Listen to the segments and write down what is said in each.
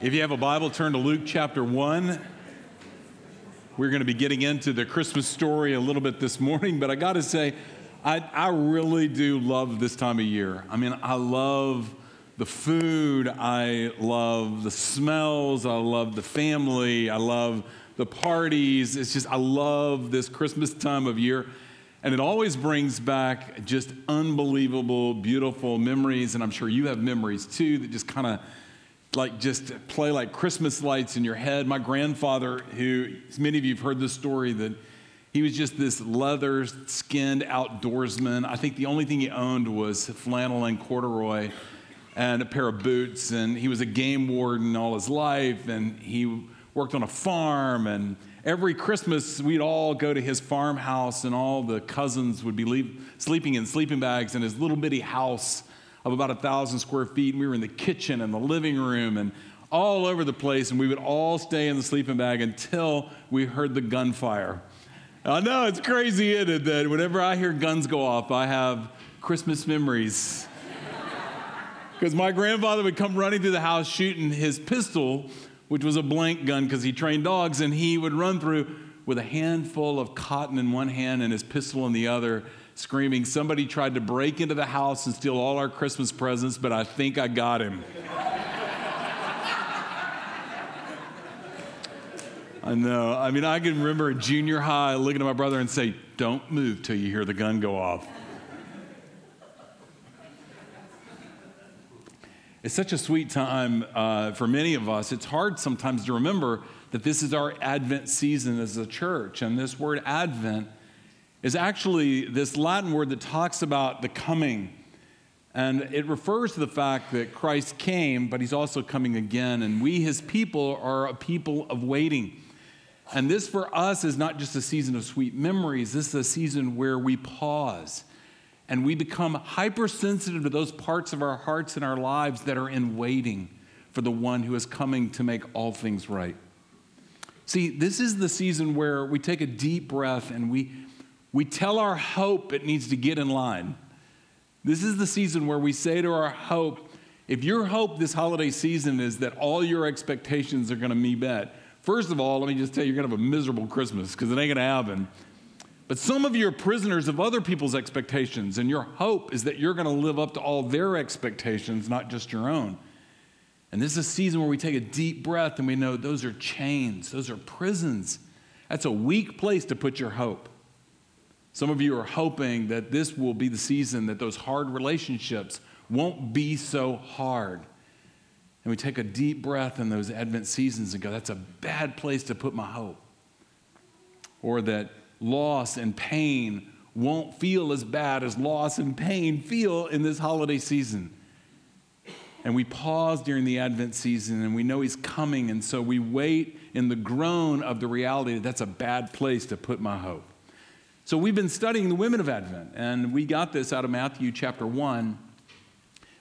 If you have a Bible, turn to Luke chapter 1. We're going to be getting into the Christmas story a little bit this morning, but I got to say, I, I really do love this time of year. I mean, I love the food, I love the smells, I love the family, I love the parties. It's just, I love this Christmas time of year. And it always brings back just unbelievable, beautiful memories. And I'm sure you have memories too that just kind of like just play like Christmas lights in your head. My grandfather, who many of you have heard this story, that he was just this leather skinned outdoorsman. I think the only thing he owned was flannel and corduroy and a pair of boots. And he was a game warden all his life. And he worked on a farm. And every Christmas, we'd all go to his farmhouse, and all the cousins would be leave, sleeping in sleeping bags in his little bitty house of about a thousand square feet. And we were in the kitchen and the living room and all over the place. And we would all stay in the sleeping bag until we heard the gunfire. I know it's crazy, isn't it? That whenever I hear guns go off, I have Christmas memories. Because my grandfather would come running through the house shooting his pistol, which was a blank gun because he trained dogs, and he would run through with a handful of cotton in one hand and his pistol in the other screaming, Somebody tried to break into the house and steal all our Christmas presents, but I think I got him. I know. I mean, I can remember in junior high looking at my brother and say, Don't move till you hear the gun go off. It's such a sweet time uh, for many of us. It's hard sometimes to remember that this is our Advent season as a church. And this word Advent is actually this Latin word that talks about the coming. And it refers to the fact that Christ came, but he's also coming again. And we, his people, are a people of waiting. And this for us is not just a season of sweet memories, this is a season where we pause and we become hypersensitive to those parts of our hearts and our lives that are in waiting for the one who is coming to make all things right. See, this is the season where we take a deep breath and we we tell our hope it needs to get in line. This is the season where we say to our hope, if your hope this holiday season is that all your expectations are going to be met, first of all, let me just tell you, you're going to have a miserable Christmas because it ain't going to happen. But some of you are prisoners of other people's expectations, and your hope is that you're going to live up to all their expectations, not just your own. And this is a season where we take a deep breath and we know those are chains, those are prisons. That's a weak place to put your hope. Some of you are hoping that this will be the season that those hard relationships won't be so hard. And we take a deep breath in those Advent seasons and go, that's a bad place to put my hope. Or that loss and pain won't feel as bad as loss and pain feel in this holiday season. And we pause during the Advent season and we know He's coming, and so we wait in the groan of the reality that that's a bad place to put my hope. So we've been studying the women of Advent, and we got this out of Matthew chapter 1.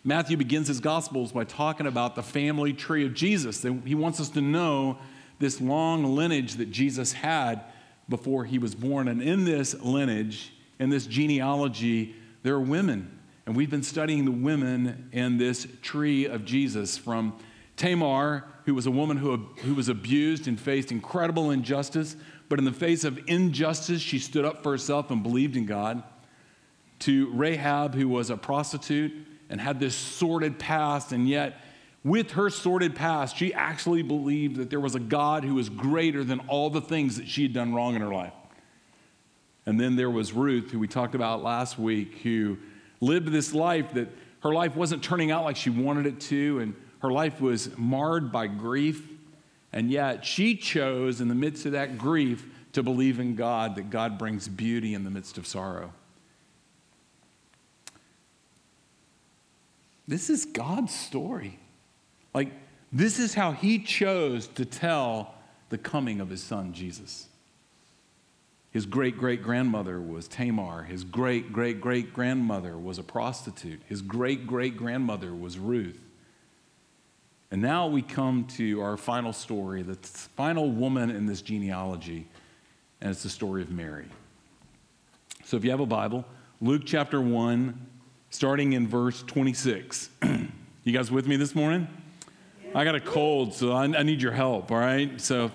Matthew begins his Gospels by talking about the family tree of Jesus. He wants us to know this long lineage that Jesus had before he was born. And in this lineage, in this genealogy, there are women. And we've been studying the women in this tree of Jesus from Tamar, who was a woman who, who was abused and faced incredible injustice, but in the face of injustice, she stood up for herself and believed in God. To Rahab, who was a prostitute and had this sordid past, and yet with her sordid past, she actually believed that there was a God who was greater than all the things that she had done wrong in her life. And then there was Ruth, who we talked about last week, who lived this life that her life wasn't turning out like she wanted it to, and her life was marred by grief and yet she chose, in the midst of that grief, to believe in God, that God brings beauty in the midst of sorrow. This is God's story. Like, this is how He chose to tell the coming of His Son, Jesus. His great great grandmother was Tamar. His great great great grandmother was a prostitute. His great great grandmother was Ruth. And now we come to our final story, the final woman in this genealogy, and it's the story of Mary. So if you have a Bible, Luke chapter 1, starting in verse 26. you guys with me this morning? I got a cold, so I, I need your help, all right? So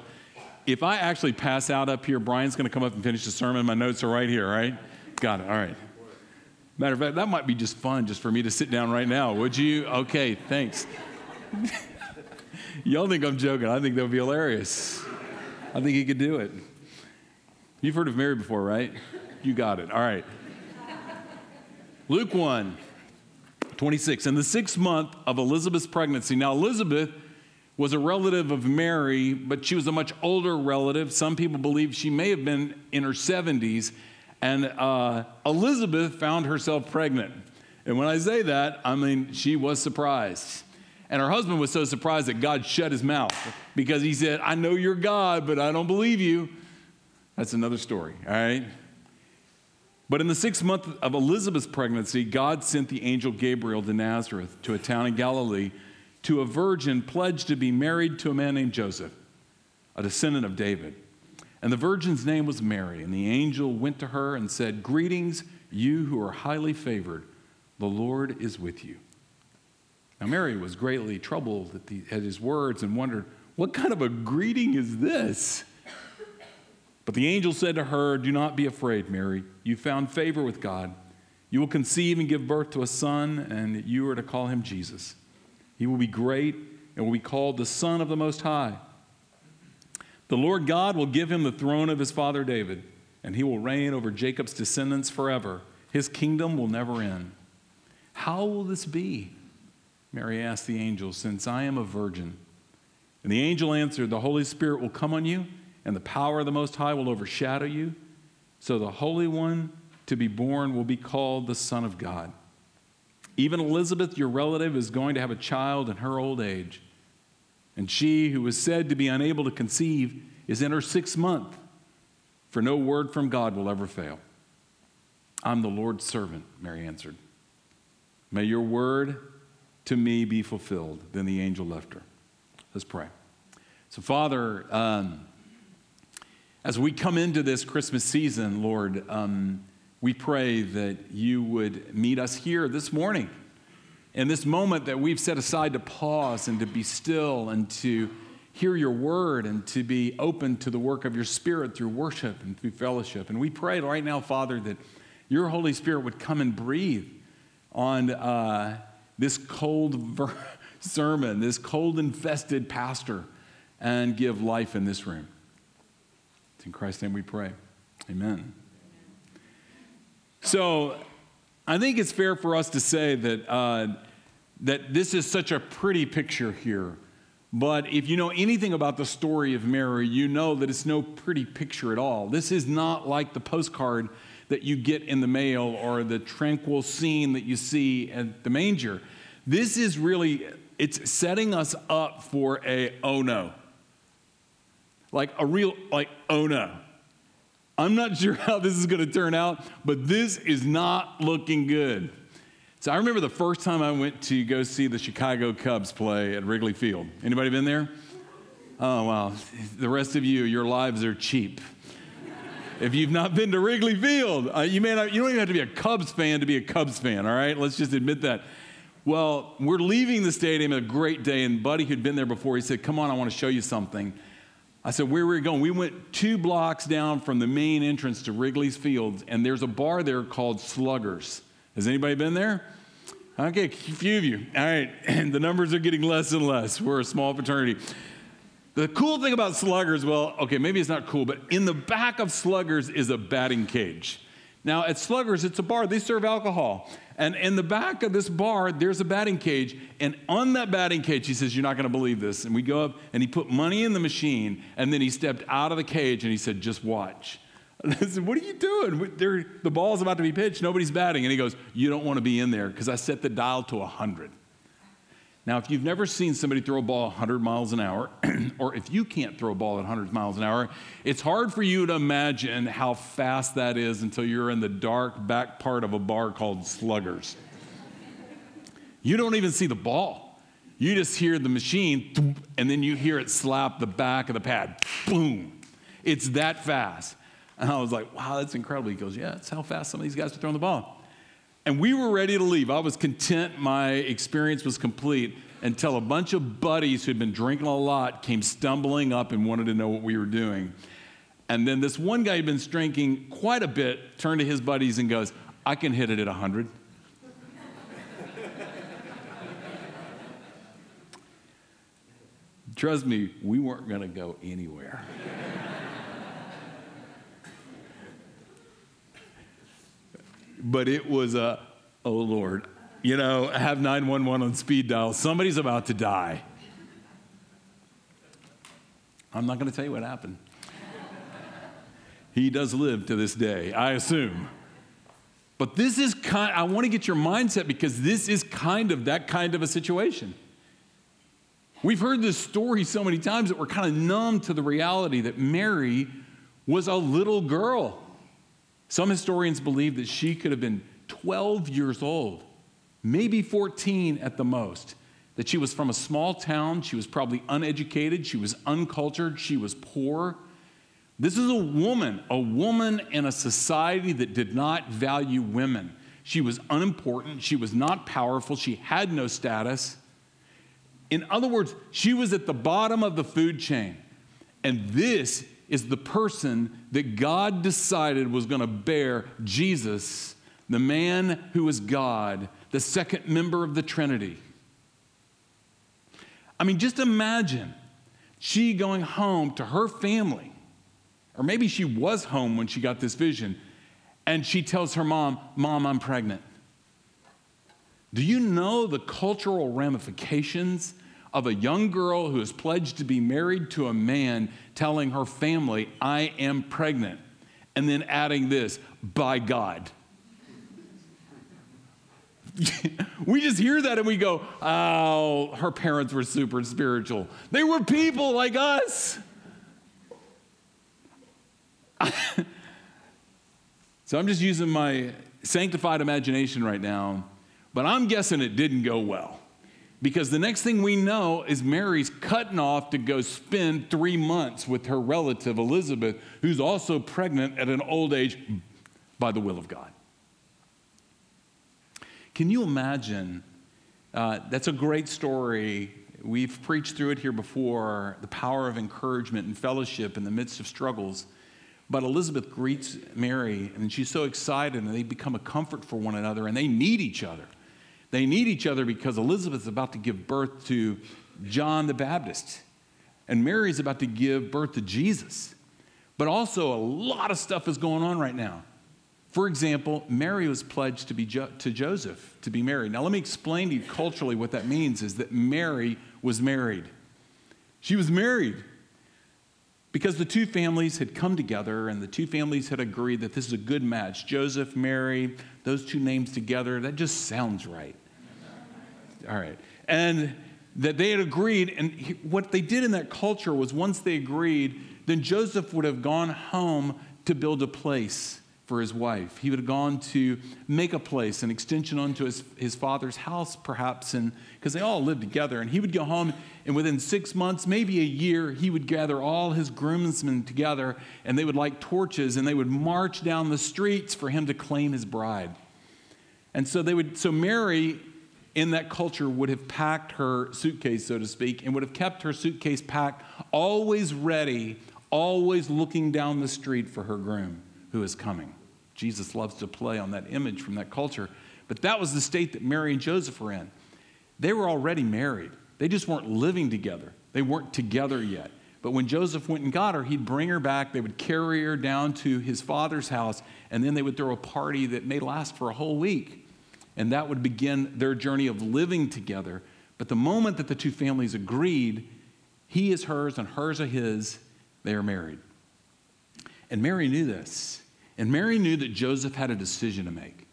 if I actually pass out up here, Brian's going to come up and finish the sermon. My notes are right here, right? Got it, all right. Matter of fact, that might be just fun just for me to sit down right now. Would you? Okay, thanks. Y'all think I'm joking. I think that would be hilarious. I think he could do it. You've heard of Mary before, right? You got it. All right. Luke 1, 26. In the sixth month of Elizabeth's pregnancy. Now, Elizabeth was a relative of Mary, but she was a much older relative. Some people believe she may have been in her 70s. And uh, Elizabeth found herself pregnant. And when I say that, I mean she was surprised. And her husband was so surprised that God shut his mouth because he said, I know you're God, but I don't believe you. That's another story, all right? But in the sixth month of Elizabeth's pregnancy, God sent the angel Gabriel to Nazareth, to a town in Galilee, to a virgin pledged to be married to a man named Joseph, a descendant of David. And the virgin's name was Mary. And the angel went to her and said, Greetings, you who are highly favored. The Lord is with you. Now, Mary was greatly troubled at, the, at his words and wondered, What kind of a greeting is this? But the angel said to her, Do not be afraid, Mary. You found favor with God. You will conceive and give birth to a son, and you are to call him Jesus. He will be great and will be called the Son of the Most High. The Lord God will give him the throne of his father David, and he will reign over Jacob's descendants forever. His kingdom will never end. How will this be? Mary asked the angel, Since I am a virgin. And the angel answered, The Holy Spirit will come on you, and the power of the Most High will overshadow you. So the Holy One to be born will be called the Son of God. Even Elizabeth, your relative, is going to have a child in her old age. And she, who was said to be unable to conceive, is in her sixth month, for no word from God will ever fail. I'm the Lord's servant, Mary answered. May your word to me be fulfilled. Then the angel left her. Let's pray. So, Father, um, as we come into this Christmas season, Lord, um, we pray that you would meet us here this morning. In this moment that we've set aside to pause and to be still and to hear your word and to be open to the work of your spirit through worship and through fellowship. And we pray right now, Father, that your Holy Spirit would come and breathe on uh, this cold ver- sermon, this cold infested pastor, and give life in this room. It's in Christ's name we pray. Amen. So, I think it's fair for us to say that, uh, that this is such a pretty picture here. But if you know anything about the story of Mary, you know that it's no pretty picture at all. This is not like the postcard that you get in the mail or the tranquil scene that you see at the manger. This is really, it's setting us up for a oh no. Like a real, like, oh no. I'm not sure how this is going to turn out, but this is not looking good. So I remember the first time I went to go see the Chicago Cubs play at Wrigley Field. Anybody been there? Oh wow. The rest of you, your lives are cheap. If you've not been to Wrigley Field, uh, you may not, you don't even have to be a Cubs fan to be a Cubs fan, all right? Let's just admit that. Well, we're leaving the stadium, a great day, and Buddy, who'd been there before, he said, Come on, I want to show you something. I said, Where were we going? We went two blocks down from the main entrance to Wrigley's Fields, and there's a bar there called Sluggers. Has anybody been there? Okay, a few of you. All right, and the numbers are getting less and less. We're a small fraternity. The cool thing about Sluggers, well, okay, maybe it's not cool, but in the back of Sluggers is a batting cage. Now, at Sluggers, it's a bar, they serve alcohol. And in the back of this bar, there's a batting cage. And on that batting cage, he says, You're not going to believe this. And we go up and he put money in the machine. And then he stepped out of the cage and he said, Just watch. And I said, What are you doing? They're, the ball's about to be pitched. Nobody's batting. And he goes, You don't want to be in there because I set the dial to 100. Now, if you've never seen somebody throw a ball 100 miles an hour, or if you can't throw a ball at 100 miles an hour, it's hard for you to imagine how fast that is until you're in the dark back part of a bar called Sluggers. you don't even see the ball. You just hear the machine, and then you hear it slap the back of the pad. Boom. It's that fast. And I was like, wow, that's incredible. He goes, yeah, that's how fast some of these guys are throwing the ball. And we were ready to leave. I was content. My experience was complete. until a bunch of buddies who'd been drinking a lot came stumbling up and wanted to know what we were doing. And then this one guy who'd been drinking quite a bit turned to his buddies and goes, I can hit it at 100. Trust me, we weren't going to go anywhere. But it was a, oh Lord, you know, have 911 on speed dial. Somebody's about to die. I'm not going to tell you what happened. he does live to this day, I assume. But this is kind I want to get your mindset because this is kind of that kind of a situation. We've heard this story so many times that we're kind of numb to the reality that Mary was a little girl. Some historians believe that she could have been 12 years old, maybe 14 at the most. That she was from a small town, she was probably uneducated, she was uncultured, she was poor. This is a woman, a woman in a society that did not value women. She was unimportant, she was not powerful, she had no status. In other words, she was at the bottom of the food chain. And this is the person that God decided was going to bear Jesus, the man who is God, the second member of the Trinity. I mean, just imagine she going home to her family, or maybe she was home when she got this vision, and she tells her mom, Mom, I'm pregnant. Do you know the cultural ramifications of a young girl who is pledged to be married to a man telling her family, I am pregnant, and then adding this, by God. we just hear that and we go, oh, her parents were super spiritual. They were people like us. so I'm just using my sanctified imagination right now, but I'm guessing it didn't go well. Because the next thing we know is Mary's cutting off to go spend three months with her relative Elizabeth, who's also pregnant at an old age by the will of God. Can you imagine? Uh, that's a great story. We've preached through it here before the power of encouragement and fellowship in the midst of struggles. But Elizabeth greets Mary, and she's so excited, and they become a comfort for one another, and they need each other. They need each other because Elizabeth is about to give birth to John the Baptist, and Mary is about to give birth to Jesus. But also, a lot of stuff is going on right now. For example, Mary was pledged to be jo- to Joseph to be married. Now, let me explain to you culturally what that means is that Mary was married. She was married because the two families had come together and the two families had agreed that this is a good match. Joseph, Mary, those two names together, that just sounds right. All right. And that they had agreed, and he, what they did in that culture was once they agreed, then Joseph would have gone home to build a place for his wife. He would have gone to make a place, an extension onto his, his father's house, perhaps, and because they all lived together. And he would go home, and within six months, maybe a year, he would gather all his groomsmen together, and they would light torches, and they would march down the streets for him to claim his bride. And so they would, so Mary in that culture would have packed her suitcase, so to speak, and would have kept her suitcase packed, always ready, always looking down the street for her groom who is coming. Jesus loves to play on that image from that culture. But that was the state that Mary and Joseph were in. They were already married, they just weren't living together, they weren't together yet. But when Joseph went and got her, he'd bring her back. They would carry her down to his father's house, and then they would throw a party that may last for a whole week. And that would begin their journey of living together. But the moment that the two families agreed, he is hers and hers are his, they are married. And Mary knew this. And Mary knew that Joseph had a decision to make.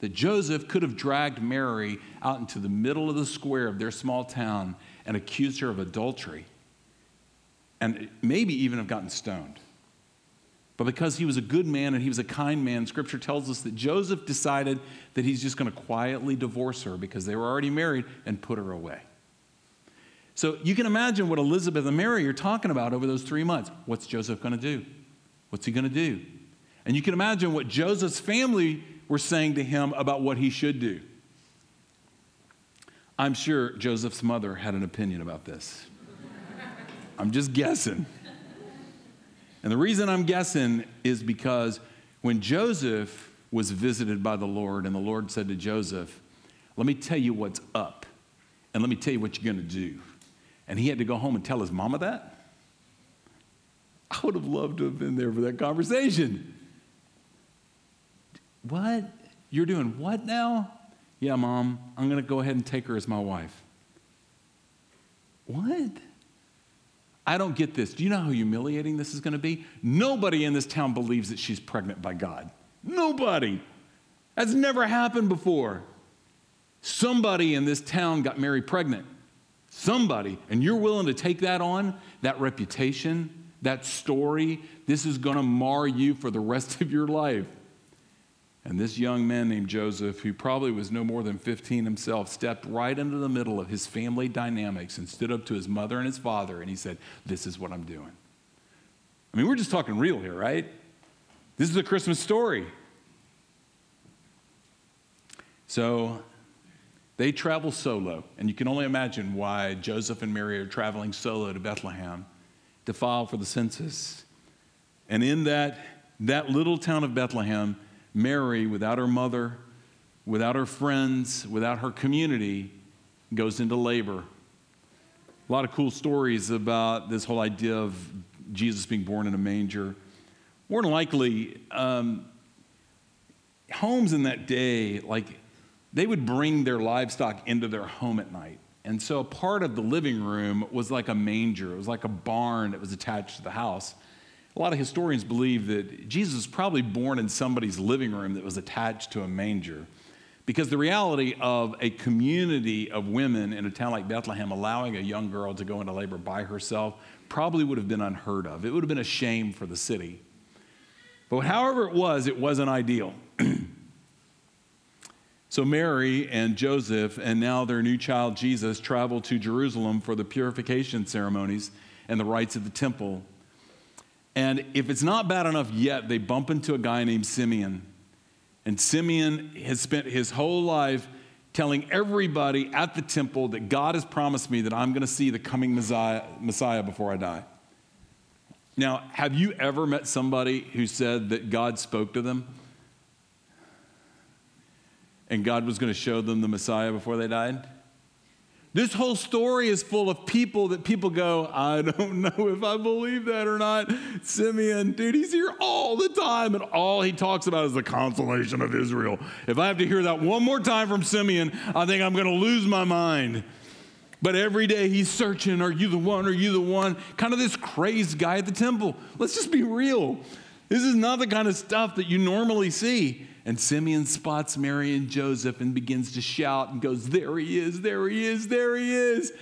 That Joseph could have dragged Mary out into the middle of the square of their small town and accused her of adultery and maybe even have gotten stoned. But because he was a good man and he was a kind man, scripture tells us that Joseph decided that he's just going to quietly divorce her because they were already married and put her away. So you can imagine what Elizabeth and Mary are talking about over those three months. What's Joseph going to do? What's he going to do? And you can imagine what Joseph's family were saying to him about what he should do. I'm sure Joseph's mother had an opinion about this. I'm just guessing. And the reason I'm guessing is because when Joseph was visited by the Lord, and the Lord said to Joseph, Let me tell you what's up, and let me tell you what you're going to do. And he had to go home and tell his mama that. I would have loved to have been there for that conversation. What? You're doing what now? Yeah, mom, I'm going to go ahead and take her as my wife. What? I don't get this. Do you know how humiliating this is going to be? Nobody in this town believes that she's pregnant by God. Nobody. That's never happened before. Somebody in this town got Mary pregnant. Somebody. And you're willing to take that on, that reputation, that story. This is going to mar you for the rest of your life. And this young man named Joseph, who probably was no more than 15 himself, stepped right into the middle of his family dynamics and stood up to his mother and his father and he said, This is what I'm doing. I mean, we're just talking real here, right? This is a Christmas story. So they travel solo, and you can only imagine why Joseph and Mary are traveling solo to Bethlehem to file for the census. And in that, that little town of Bethlehem, Mary, without her mother, without her friends, without her community, goes into labor. A lot of cool stories about this whole idea of Jesus being born in a manger. More than likely, um, homes in that day, like they would bring their livestock into their home at night. And so a part of the living room was like a manger, it was like a barn that was attached to the house. A lot of historians believe that Jesus was probably born in somebody's living room that was attached to a manger. Because the reality of a community of women in a town like Bethlehem allowing a young girl to go into labor by herself probably would have been unheard of. It would have been a shame for the city. But however it was, it wasn't ideal. so Mary and Joseph, and now their new child Jesus, travel to Jerusalem for the purification ceremonies and the rites of the temple. And if it's not bad enough yet, they bump into a guy named Simeon. And Simeon has spent his whole life telling everybody at the temple that God has promised me that I'm going to see the coming Messiah, Messiah before I die. Now, have you ever met somebody who said that God spoke to them and God was going to show them the Messiah before they died? This whole story is full of people that people go, I don't know if I believe that or not. Simeon, dude, he's here all the time, and all he talks about is the consolation of Israel. If I have to hear that one more time from Simeon, I think I'm going to lose my mind. But every day he's searching, are you the one? Are you the one? Kind of this crazed guy at the temple. Let's just be real. This is not the kind of stuff that you normally see. And Simeon spots Mary and Joseph and begins to shout and goes, There he is, there he is, there he is.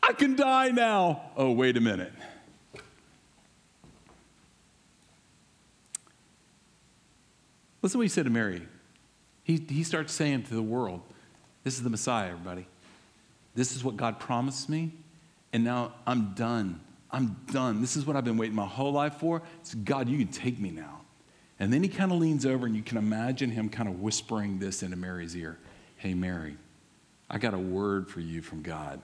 I can die now. Oh, wait a minute. Listen to what he said to Mary. He, he starts saying to the world, This is the Messiah, everybody. This is what God promised me, and now I'm done. I'm done. This is what I've been waiting my whole life for. It's God, you can take me now. And then he kind of leans over, and you can imagine him kind of whispering this into Mary's ear Hey, Mary, I got a word for you from God.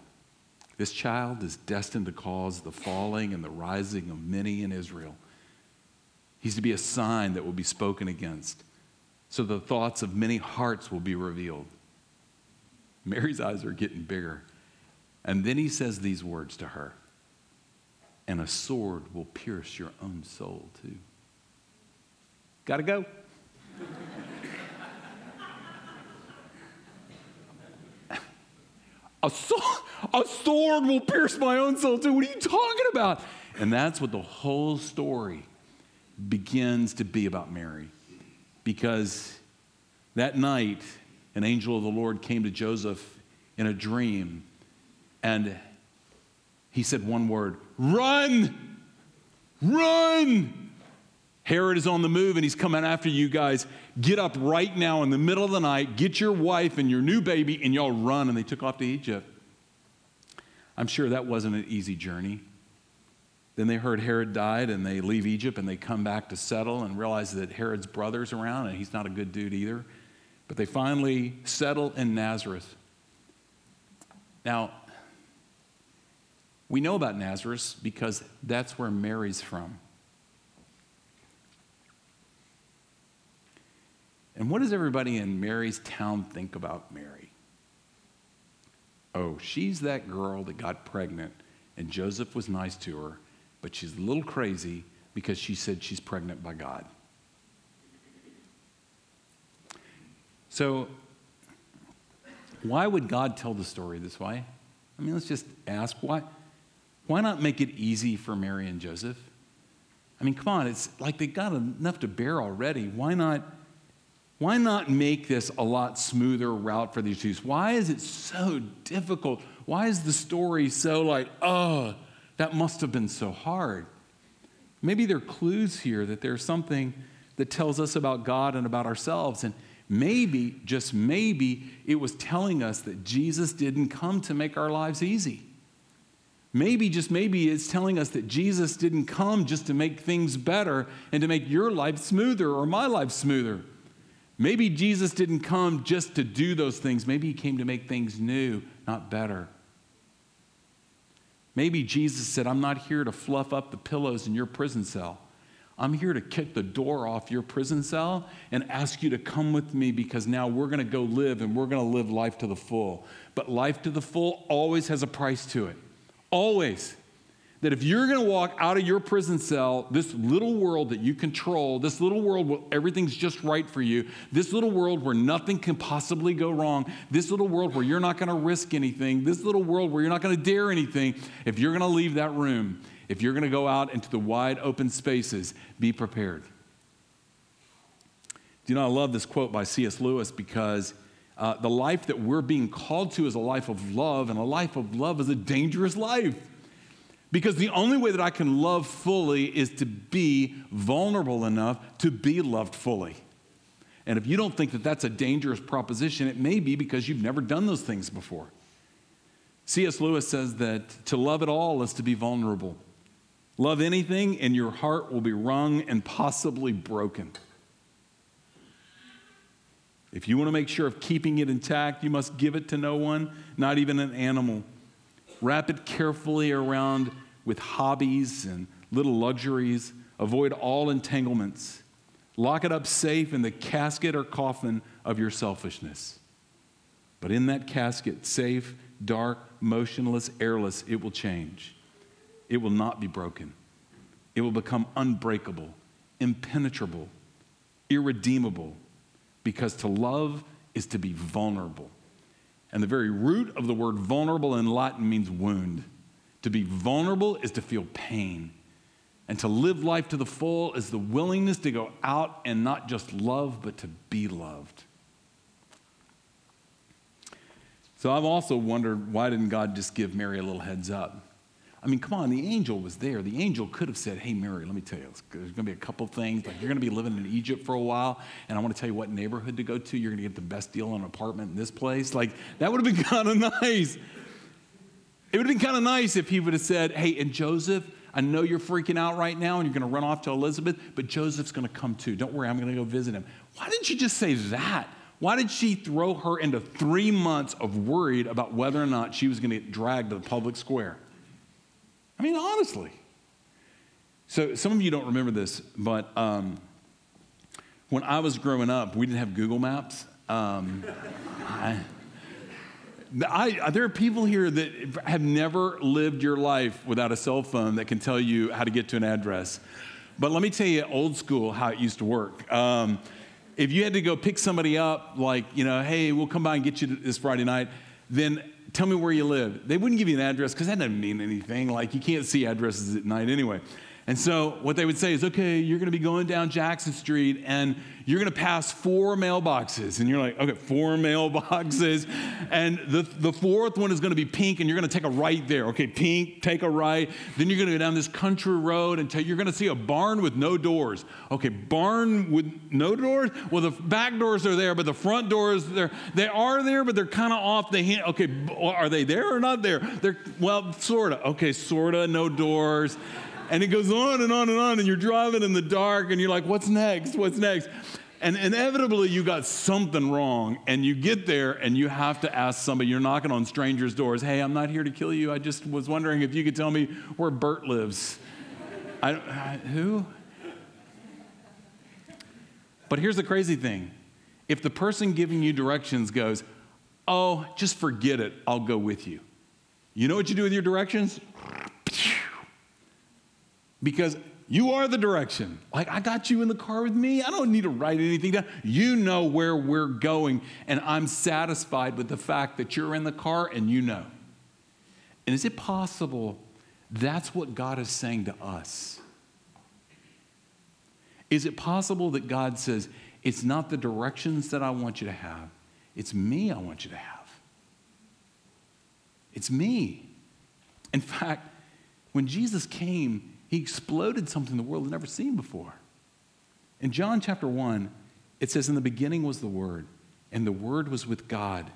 This child is destined to cause the falling and the rising of many in Israel. He's to be a sign that will be spoken against, so the thoughts of many hearts will be revealed. Mary's eyes are getting bigger. And then he says these words to her And a sword will pierce your own soul, too. Gotta go. a, sword, a sword will pierce my own soul too. What are you talking about? And that's what the whole story begins to be about Mary. Because that night, an angel of the Lord came to Joseph in a dream and he said one word run, run. Herod is on the move and he's coming after you guys. Get up right now in the middle of the night, get your wife and your new baby, and y'all run. And they took off to Egypt. I'm sure that wasn't an easy journey. Then they heard Herod died and they leave Egypt and they come back to settle and realize that Herod's brother's around and he's not a good dude either. But they finally settle in Nazareth. Now, we know about Nazareth because that's where Mary's from. And what does everybody in Mary's town think about Mary? Oh, she's that girl that got pregnant, and Joseph was nice to her, but she's a little crazy because she said she's pregnant by God. So, why would God tell the story this way? I mean, let's just ask why. Why not make it easy for Mary and Joseph? I mean, come on, it's like they got enough to bear already. Why not? Why not make this a lot smoother route for these two? Why is it so difficult? Why is the story so like, oh, that must have been so hard? Maybe there are clues here that there's something that tells us about God and about ourselves. And maybe, just maybe, it was telling us that Jesus didn't come to make our lives easy. Maybe, just maybe, it's telling us that Jesus didn't come just to make things better and to make your life smoother or my life smoother. Maybe Jesus didn't come just to do those things. Maybe he came to make things new, not better. Maybe Jesus said, I'm not here to fluff up the pillows in your prison cell. I'm here to kick the door off your prison cell and ask you to come with me because now we're going to go live and we're going to live life to the full. But life to the full always has a price to it. Always. That if you're going to walk out of your prison cell, this little world that you control, this little world where everything's just right for you, this little world where nothing can possibly go wrong, this little world where you're not going to risk anything, this little world where you're not going to dare anything, if you're going to leave that room, if you're going to go out into the wide open spaces, be prepared. Do you know, I love this quote by C.S. Lewis because uh, the life that we're being called to is a life of love, and a life of love is a dangerous life. Because the only way that I can love fully is to be vulnerable enough to be loved fully. And if you don't think that that's a dangerous proposition, it may be because you've never done those things before. C.S. Lewis says that to love at all is to be vulnerable. Love anything, and your heart will be wrung and possibly broken. If you want to make sure of keeping it intact, you must give it to no one, not even an animal. Wrap it carefully around with hobbies and little luxuries. Avoid all entanglements. Lock it up safe in the casket or coffin of your selfishness. But in that casket, safe, dark, motionless, airless, it will change. It will not be broken. It will become unbreakable, impenetrable, irredeemable, because to love is to be vulnerable. And the very root of the word vulnerable in Latin means wound. To be vulnerable is to feel pain. And to live life to the full is the willingness to go out and not just love, but to be loved. So I've also wondered why didn't God just give Mary a little heads up? I mean, come on, the angel was there. The angel could have said, Hey, Mary, let me tell you, there's going to be a couple things. Like, you're going to be living in Egypt for a while, and I want to tell you what neighborhood to go to. You're going to get the best deal on an apartment in this place. Like, that would have been kind of nice. It would have been kind of nice if he would have said, Hey, and Joseph, I know you're freaking out right now and you're going to run off to Elizabeth, but Joseph's going to come too. Don't worry, I'm going to go visit him. Why didn't you just say that? Why did she throw her into three months of worried about whether or not she was going to get dragged to the public square? I mean, honestly. So, some of you don't remember this, but um, when I was growing up, we didn't have Google Maps. Um, I, I, there are people here that have never lived your life without a cell phone that can tell you how to get to an address. But let me tell you, old school, how it used to work. Um, if you had to go pick somebody up, like, you know, hey, we'll come by and get you this Friday night, then tell me where you live. They wouldn't give you an address because that doesn't mean anything. Like, you can't see addresses at night anyway. And so, what they would say is, okay, you're going to be going down Jackson Street and you're going to pass four mailboxes. And you're like, okay, four mailboxes. And the, the fourth one is going to be pink and you're going to take a right there. Okay, pink, take a right. Then you're going to go down this country road until you're going to see a barn with no doors. Okay, barn with no doors? Well, the back doors are there, but the front doors, they're, they are there, but they're kind of off the hint. Okay, are they there or not there? They're, well, sort of. Okay, sort of, no doors. And it goes on and on and on, and you're driving in the dark, and you're like, what's next? What's next? And inevitably, you got something wrong, and you get there and you have to ask somebody. You're knocking on strangers' doors. Hey, I'm not here to kill you. I just was wondering if you could tell me where Bert lives. I, I, who? But here's the crazy thing if the person giving you directions goes, Oh, just forget it, I'll go with you. You know what you do with your directions? Because you are the direction. Like, I got you in the car with me. I don't need to write anything down. You know where we're going, and I'm satisfied with the fact that you're in the car and you know. And is it possible that's what God is saying to us? Is it possible that God says, it's not the directions that I want you to have, it's me I want you to have? It's me. In fact, when Jesus came, he exploded something the world had never seen before. In John chapter 1, it says, In the beginning was the Word, and the Word was with God,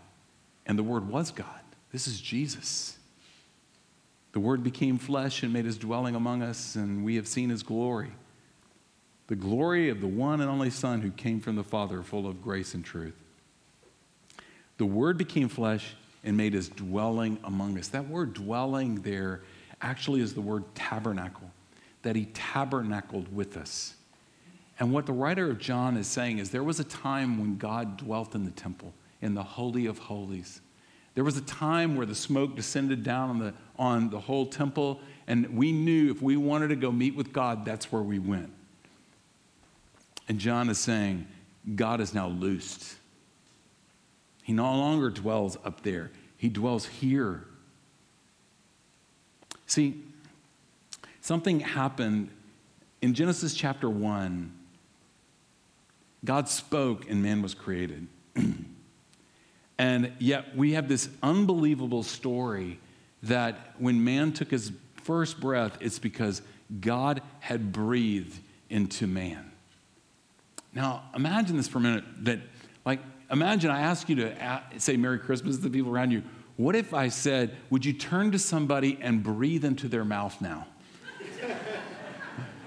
and the Word was God. This is Jesus. The Word became flesh and made his dwelling among us, and we have seen his glory. The glory of the one and only Son who came from the Father, full of grace and truth. The Word became flesh and made his dwelling among us. That word dwelling there actually is the word tabernacle that he tabernacled with us. And what the writer of John is saying is there was a time when God dwelt in the temple, in the Holy of Holies. There was a time where the smoke descended down on the, on the whole temple, and we knew if we wanted to go meet with God, that's where we went. And John is saying, God is now loosed. He no longer dwells up there, he dwells here. See, Something happened in Genesis chapter 1. God spoke and man was created. and yet we have this unbelievable story that when man took his first breath, it's because God had breathed into man. Now, imagine this for a minute that, like, imagine I ask you to say Merry Christmas to the people around you. What if I said, Would you turn to somebody and breathe into their mouth now?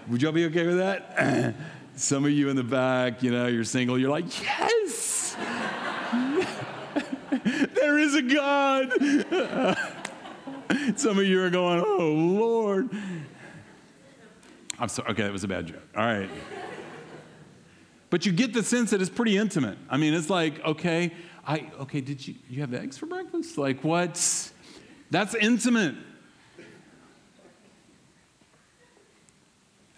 Would y'all be okay with that? Some of you in the back, you know, you're single, you're like, yes! there is a God! Some of you are going, oh, Lord. I'm sorry. Okay, that was a bad joke. All right. But you get the sense that it's pretty intimate. I mean, it's like, okay, I okay, did you you have eggs for breakfast? Like what? That's intimate.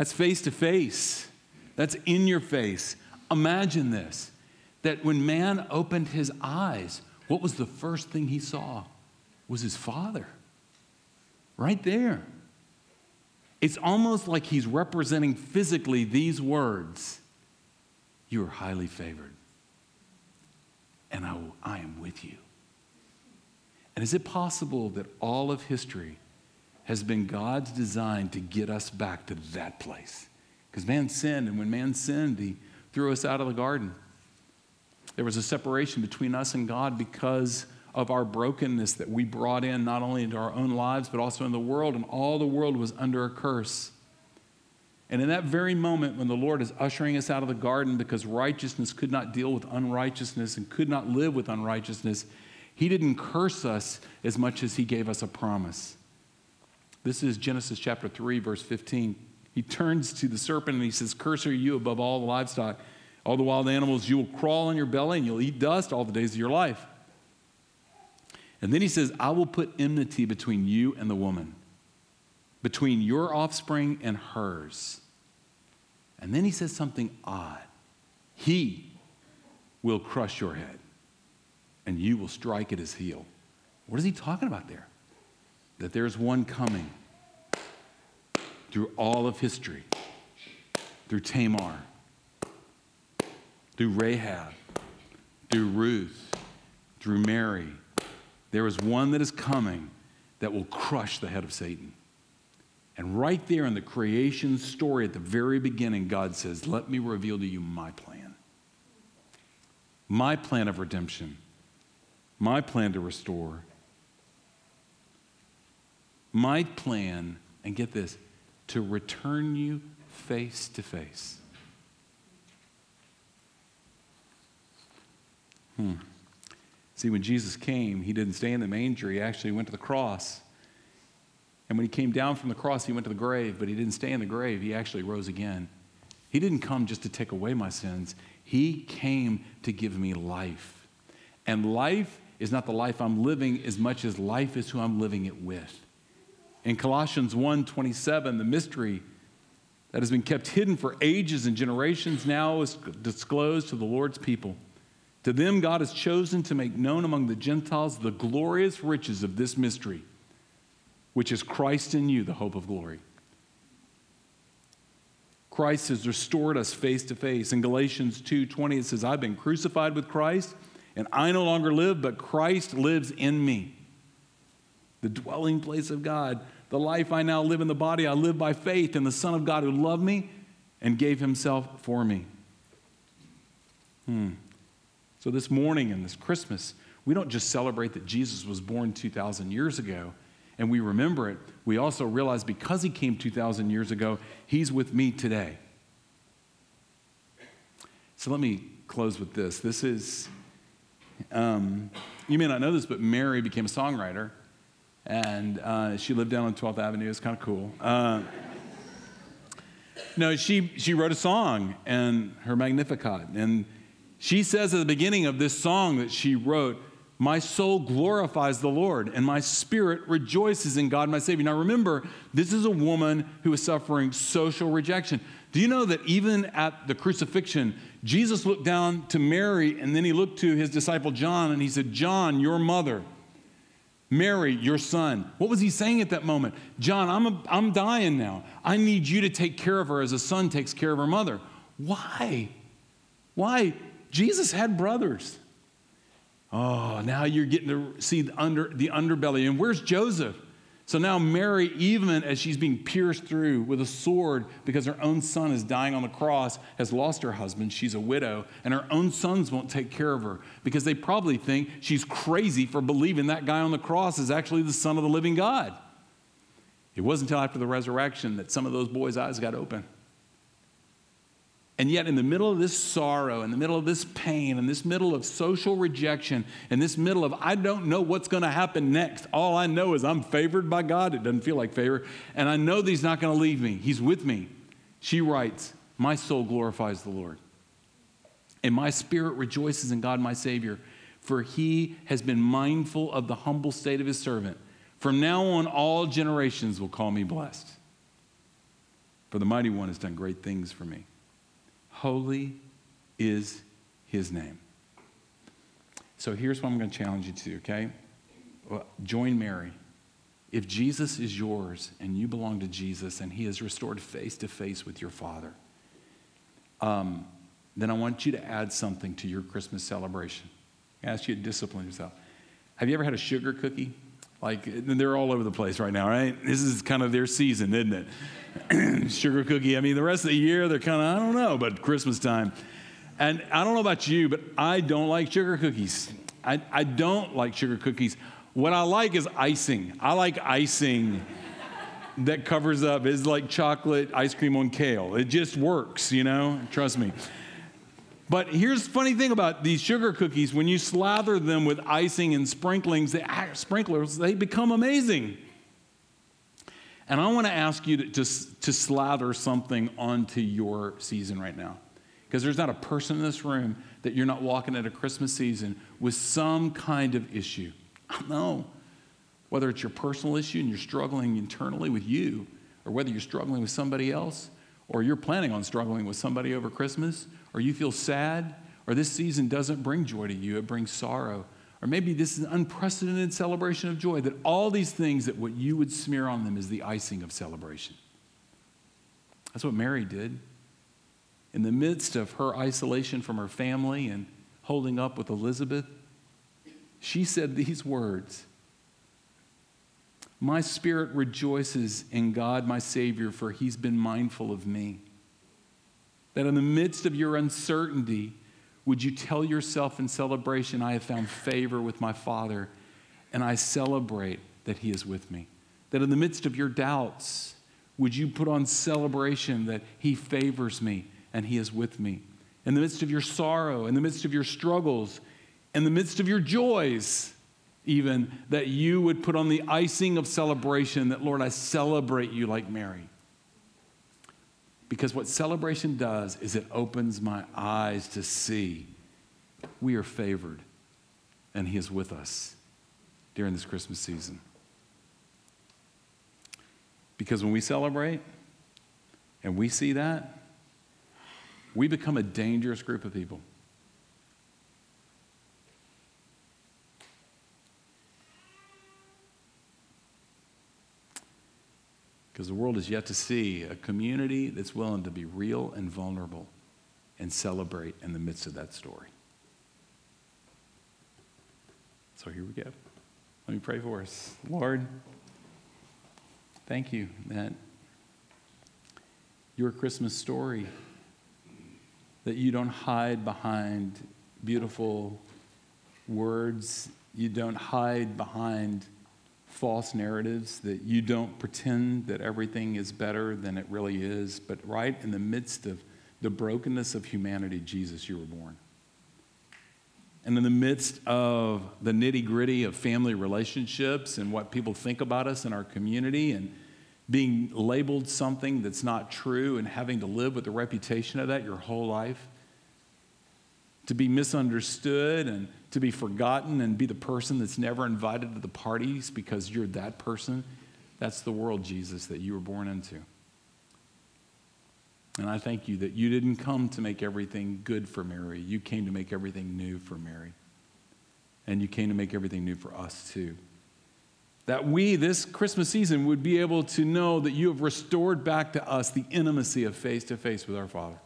That's face to face, that's in your face. Imagine this that when man opened his eyes, what was the first thing he saw? Was his father. Right there. It's almost like he's representing physically these words You are highly favored, and I, I am with you. And is it possible that all of history has been God's design to get us back to that place. Because man sinned, and when man sinned, he threw us out of the garden. There was a separation between us and God because of our brokenness that we brought in not only into our own lives, but also in the world, and all the world was under a curse. And in that very moment, when the Lord is ushering us out of the garden because righteousness could not deal with unrighteousness and could not live with unrighteousness, He didn't curse us as much as He gave us a promise. This is Genesis chapter 3, verse 15. He turns to the serpent and he says, Cursed are you above all the livestock, all the wild animals. You will crawl on your belly and you'll eat dust all the days of your life. And then he says, I will put enmity between you and the woman, between your offspring and hers. And then he says something odd. He will crush your head, and you will strike at his heel. What is he talking about there? That there's one coming through all of history, through Tamar, through Rahab, through Ruth, through Mary. There is one that is coming that will crush the head of Satan. And right there in the creation story at the very beginning, God says, Let me reveal to you my plan. My plan of redemption, my plan to restore, my plan, and get this, to return you face to face. Hmm. See, when Jesus came, he didn't stay in the manger, he actually went to the cross. And when he came down from the cross, he went to the grave, but he didn't stay in the grave, he actually rose again. He didn't come just to take away my sins, he came to give me life. And life is not the life I'm living as much as life is who I'm living it with. In Colossians 1:27, the mystery that has been kept hidden for ages and generations now is disclosed to the Lord's people. To them, God has chosen to make known among the Gentiles the glorious riches of this mystery, which is Christ in you, the hope of glory. Christ has restored us face to face. In Galatians 2:20 it says, "I've been crucified with Christ, and I no longer live, but Christ lives in me. The dwelling place of God, the life I now live in the body, I live by faith in the Son of God who loved me and gave himself for me. Hmm. So, this morning and this Christmas, we don't just celebrate that Jesus was born 2,000 years ago and we remember it. We also realize because he came 2,000 years ago, he's with me today. So, let me close with this. This is um, you may not know this, but Mary became a songwriter, and uh, she lived down on 12th Avenue. It's kind of cool. Uh, no, she, she wrote a song, and her Magnificat. And she says at the beginning of this song that she wrote, My soul glorifies the Lord, and my spirit rejoices in God, my Savior. Now remember, this is a woman who is suffering social rejection. Do you know that even at the crucifixion, Jesus looked down to Mary and then he looked to his disciple John and he said, John, your mother. Mary, your son. What was he saying at that moment? John, I'm, a, I'm dying now. I need you to take care of her as a son takes care of her mother. Why? Why? Jesus had brothers. Oh, now you're getting to see the, under, the underbelly. And where's Joseph? So now, Mary, even as she's being pierced through with a sword because her own son is dying on the cross, has lost her husband. She's a widow, and her own sons won't take care of her because they probably think she's crazy for believing that guy on the cross is actually the Son of the living God. It wasn't until after the resurrection that some of those boys' eyes got open. And yet, in the middle of this sorrow, in the middle of this pain, in this middle of social rejection, in this middle of I don't know what's going to happen next, all I know is I'm favored by God. It doesn't feel like favor. And I know that He's not going to leave me, He's with me. She writes, My soul glorifies the Lord, and my spirit rejoices in God, my Savior, for He has been mindful of the humble state of His servant. From now on, all generations will call me blessed. For the mighty one has done great things for me. Holy is his name. So here's what I'm going to challenge you to, okay? Well, join Mary. If Jesus is yours and you belong to Jesus and he is restored face to face with your Father, um, then I want you to add something to your Christmas celebration. I ask you to discipline yourself. Have you ever had a sugar cookie? Like, they're all over the place right now, right? This is kind of their season, isn't it? sugar cookie. I mean, the rest of the year, they're kind of, I don't know, but Christmas time. And I don't know about you, but I don't like sugar cookies. I, I don't like sugar cookies. What I like is icing. I like icing that covers up. It's like chocolate ice cream on kale. It just works, you know? Trust me. But here's the funny thing about these sugar cookies when you slather them with icing and sprinklings, the sprinklers, they become amazing. And I want to ask you to, to, to slather something onto your season right now. Because there's not a person in this room that you're not walking at a Christmas season with some kind of issue. I know. Whether it's your personal issue and you're struggling internally with you, or whether you're struggling with somebody else, or you're planning on struggling with somebody over Christmas, or you feel sad, or this season doesn't bring joy to you, it brings sorrow or maybe this is an unprecedented celebration of joy, that all these things that what you would smear on them is the icing of celebration. That's what Mary did. In the midst of her isolation from her family and holding up with Elizabeth, she said these words My spirit rejoices in God, my Savior, for he's been mindful of me. That in the midst of your uncertainty, would you tell yourself in celebration, I have found favor with my Father, and I celebrate that He is with me? That in the midst of your doubts, would you put on celebration that He favors me and He is with me? In the midst of your sorrow, in the midst of your struggles, in the midst of your joys, even, that you would put on the icing of celebration that, Lord, I celebrate you like Mary. Because what celebration does is it opens my eyes to see we are favored and He is with us during this Christmas season. Because when we celebrate and we see that, we become a dangerous group of people. Because the world is yet to see a community that's willing to be real and vulnerable and celebrate in the midst of that story. So here we go. Let me pray for us. Lord, thank you that your Christmas story, that you don't hide behind beautiful words, you don't hide behind false narratives, that you don't pretend that everything is better than it really is, but right in the midst of the brokenness of humanity, Jesus, you were born. And in the midst of the nitty gritty of family relationships and what people think about us in our community and being labeled something that's not true and having to live with the reputation of that your whole life, to be misunderstood and to be forgotten and be the person that's never invited to the parties because you're that person, that's the world, Jesus, that you were born into. And I thank you that you didn't come to make everything good for Mary. You came to make everything new for Mary. And you came to make everything new for us too. That we, this Christmas season, would be able to know that you have restored back to us the intimacy of face to face with our Father.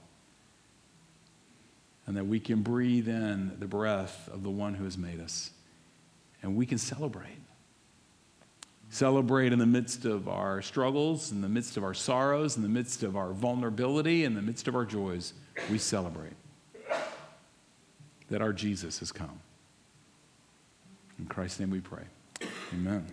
And that we can breathe in the breath of the one who has made us. And we can celebrate celebrate in the midst of our struggles, in the midst of our sorrows, in the midst of our vulnerability, in the midst of our joys. We celebrate that our Jesus has come. In Christ's name we pray. Amen.